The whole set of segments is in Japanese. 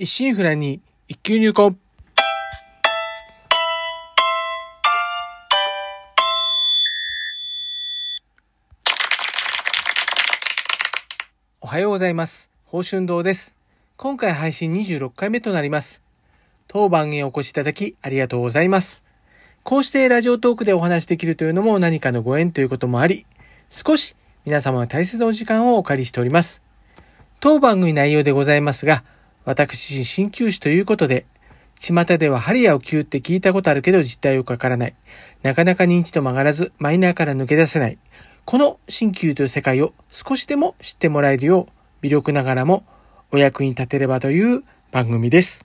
一心不乱に一級入魂。おはようございます。宝春堂です。今回配信26回目となります。当番へお越しいただきありがとうございます。こうしてラジオトークでお話しできるというのも何かのご縁ということもあり、少し皆様の大切なお時間をお借りしております。当番組内容でございますが、私自身、鍼灸師ということで、巷では針やお灸って聞いたことあるけど実態よくわからない。なかなか認知度も上がらず、マイナーから抜け出せない。この鍼灸という世界を少しでも知ってもらえるよう、微力ながらもお役に立てればという番組です。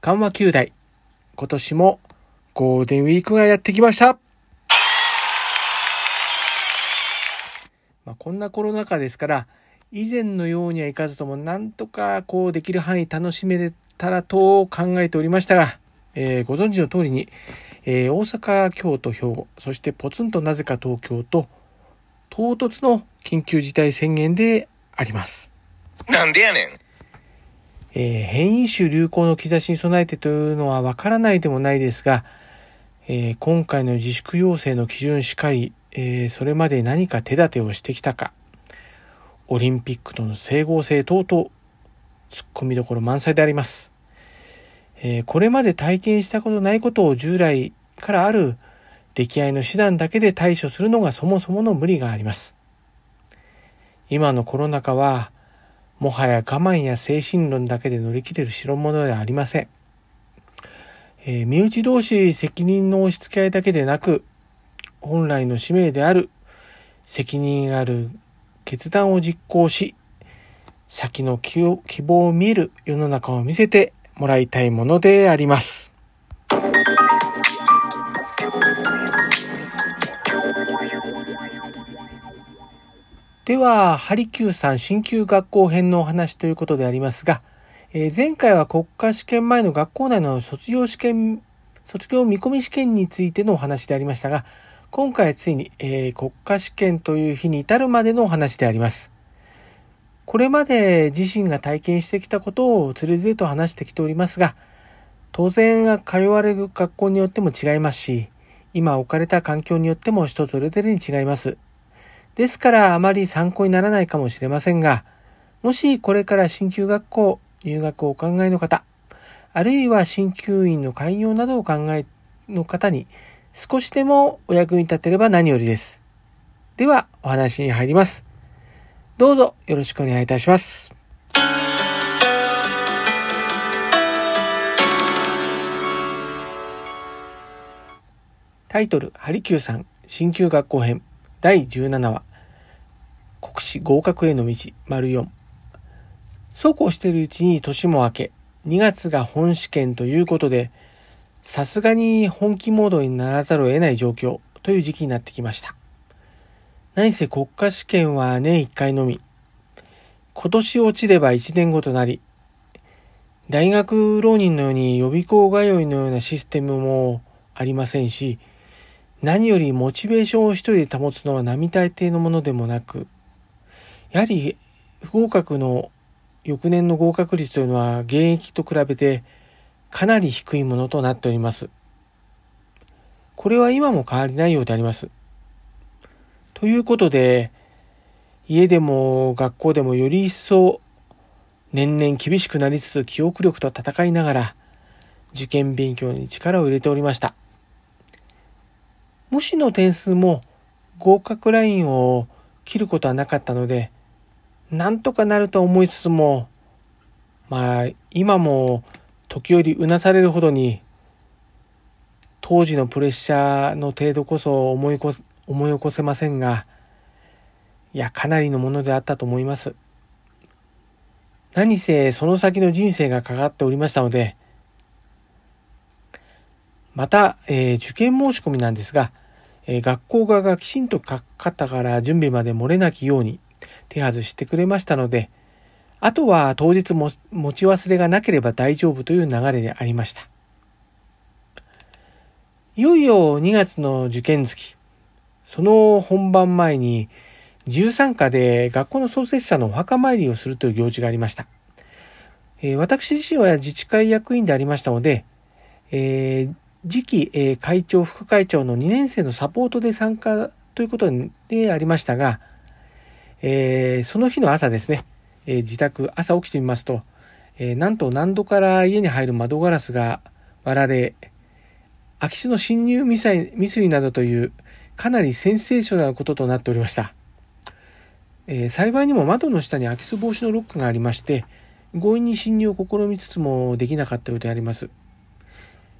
緩和9代。今年もゴールデンウィークがやってきました。まあ、こんなコロナ禍ですから、以前のようにはいかずとも、なんとかこうできる範囲楽しめれたらと考えておりましたが、えーご存知の通りに、えー大阪、京都、兵庫、そしてポツンとなぜか東京と、唐突の緊急事態宣言であります。なんでやねん。えー変異種流行の兆しに備えてというのはわからないでもないですが、えー今回の自粛要請の基準しかり、えーそれまで何か手立てをしてきたか、オリンピックとの整合性等々、突っ込みどころ満載であります。えーこれまで体験したことないことを従来からある出来合いの手段だけで対処するのがそもそもの無理があります。今のコロナ禍は、もはや我慢や精神論だけで乗り切れる代物ではありません。えー身内同士責任の押し付け合いだけでなく、本来の使命である責任ある決断を実行し、先の希望希望を見える世の中を見せてもらいたいものであります。では、ハリキューさん新旧学校編のお話ということでありますが、えー前回は国家試験前の学校内の卒業試験、卒業見込み試験についてのお話でありましたが、今回ついに、えー国家試験という日に至るまでのお話であります。これまで自身が体験してきたことをつれづれと話してきておりますが、当然通われる学校によっても違いますし、今置かれた環境によっても人それぞれに違います。ですからあまり参考にならないかもしれませんが、もしこれから新旧学校入学をお考えの方、あるいは鍼灸院の開業などを考えの方に少しでもお役に立てれば何よりです。ではお話に入ります。どうぞよろしくお願いいたします。タイトル、ハリキューさん、新旧学校編、第17話、国試合格への道、丸4。そうこうしているうちに年も明け、2月が本試験ということで、さすがに本気モードにならざるを得ない状況という時期になってきました。何せ国家試験は年1回のみ。今年落ちれば1年後となり、大学浪人のように予備校通いのようなシステムもありませんし、何よりモチベーションを一人で保つのは並大抵のものでもなく、やはり不合格の翌年の合格率というのは現役と比べてかなり低いものとなっております。これは今も変わりないようであります。ということで、家でも学校でもより一層年々厳しくなりつつ記憶力と戦いながら受験勉強に力を入れておりました。模試の点数も合格ラインを切ることはなかったので、なんとかなると思いつつも、まあ、今も時折うなされるほどに、当時のプレッシャーの程度こそ思いこ思い起こせませんが、いや、かなりのものであったと思います。何せ、その先の人生がかかっておりましたので、また、えー受験申し込みなんですが、えー学校側がきちんと書かったから準備まで漏れなきように手はずしてくれましたので、あとは当日も持ち忘れがなければ大丈夫という流れでありました。いよいよ2月の受験月、その本番前に13課で学校の創設者のお墓参りをするという行事がありました。えー、私自身は自治会役員でありましたので、えー、次期、えー、会長、副会長の2年生のサポートで参加ということでありましたが、えー、その日の朝ですね、えー、自宅、朝起きてみますと、えー、なんと何度から家に入る窓ガラスが割られ、空き巣の侵入未遂未遂などというかなりセンセーショナルなこととなっておりました。えー、幸いにも窓の下に空き巣防止のロックがありまして、強引に侵入を試みつつもできなかったようであります。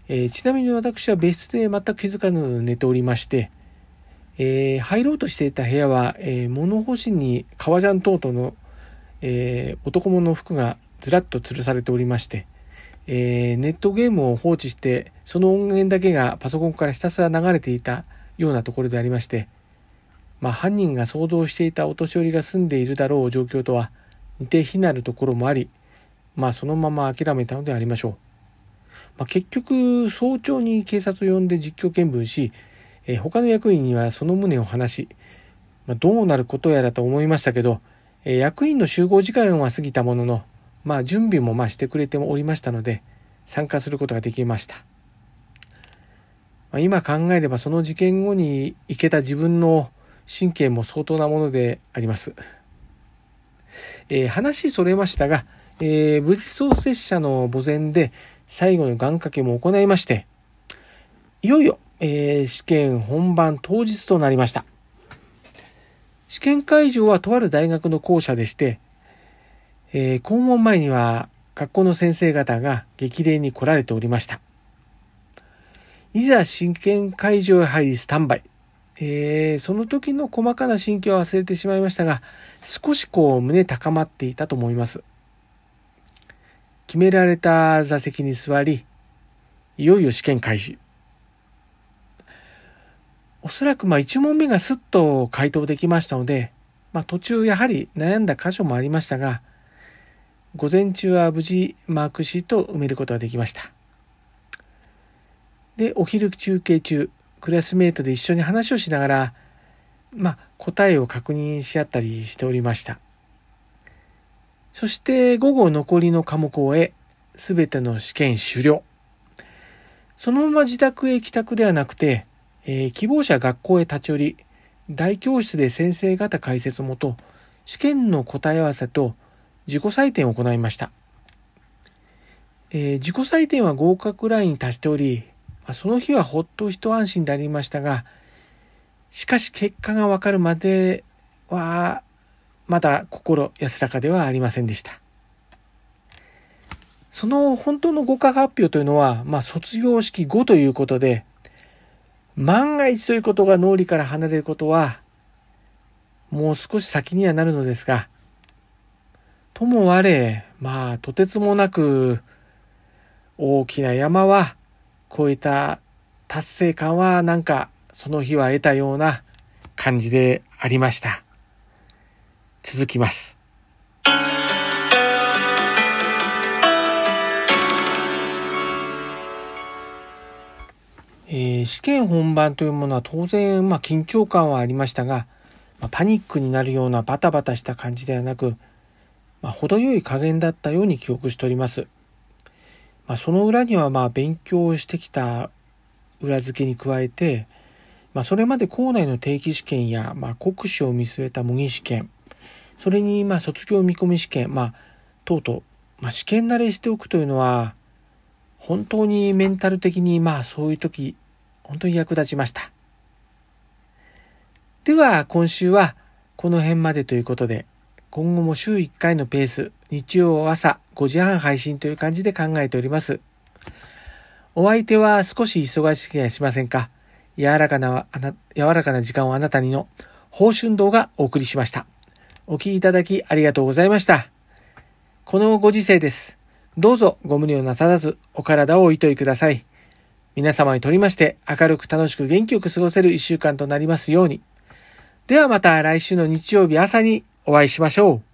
えー、ちなみに私は別室で全く気づかぬ寝ておりまして、えー、入ろうとしていた部屋は、えー、物干しに革ジャン等々の、え男物の服がずらっと吊るされておりまして、えネットゲームを放置して、その音源だけがパソコンからひたすら流れていたようなところでありまして、まあ、犯人が想像していたお年寄りが住んでいるだろう状況とは似て非なるところもあり、まあ、そのまま諦めたのでありましょう。まあ、結局、早朝に警察を呼んで実況見分し、えー、他の役員にはその旨を話し、まあ、どうなることやらと思いましたけど、え、役員の集合時間は過ぎたものの、まあ、準備もまあしてくれておりましたので、参加することができました。ま、今考えればその事件後に行けた自分の神経も相当なものであります。えー、話それましたが、えー、無事創設者の墓前で最後の願掛けも行いまして、いよいよ、えー、試験本番当日となりました。試験会場はとある大学の校舎でして、えー、校門前には学校の先生方が激励に来られておりました。いざ試験会場へ入りスタンバイ。えー、その時の細かな心境は忘れてしまいましたが、少しこう胸高まっていたと思います。決められた座席に座り、いよいよ試験開始。おそらくまあ1問目がすっと回答できましたので、まあ途中やはり悩んだ箇所もありましたが、午前中は無事マークシートを埋めることができました。で、お昼中継中、クラスメートで一緒に話をしながら、まあ、答えを確認し合ったりしておりました。そして午後残りの科目を終え、すべての試験終了。そのまま自宅へ帰宅ではなくて、えー、希望者学校へ立ち寄り、大教室で先生方解説のもと、試験の答え合わせと自己採点を行いました。えー、自己採点は合格ラインに達しており、その日はほっと一安心でありましたが、しかし結果がわかるまでは、まだ心安らかではありませんでした。その本当の合格発表というのは、まあ卒業式後ということで、万が一ということが脳裏から離れることは、もう少し先にはなるのですが、ともあれ、まあ、とてつもなく大きな山はこういった達成感はなんかその日は得たような感じでありました。続きます。えー、試験本番というものは当然、まあ、緊張感はありましたが、まあ、パニックになるようなバタバタした感じではなく、まあ、程よい加減だったように記憶しております。まあ、その裏にはまあ勉強してきた裏付けに加えて、まあ、それまで校内の定期試験や、まあ、国試を見据えた模擬試験、それにまあ卒業見込み試験、まあ、等々、まあ、試験慣れしておくというのは、本当にメンタル的にまあそういう時、本当に役立ちました。では今週はこの辺までということで、今後も週1回のペース、日曜朝5時半配信という感じで考えております。お相手は少し忙しくはしませんか？柔らかな、柔らかな時間をあなたにの、報春動がお送りしました。お聴きいただきありがとうございました。このご時世です。どうぞご無理をなさらず、お体をおいといください。皆様にとりまして、明るく楽しく元気よく過ごせる一週間となりますように。ではまた来週の日曜日朝にお会いしましょう。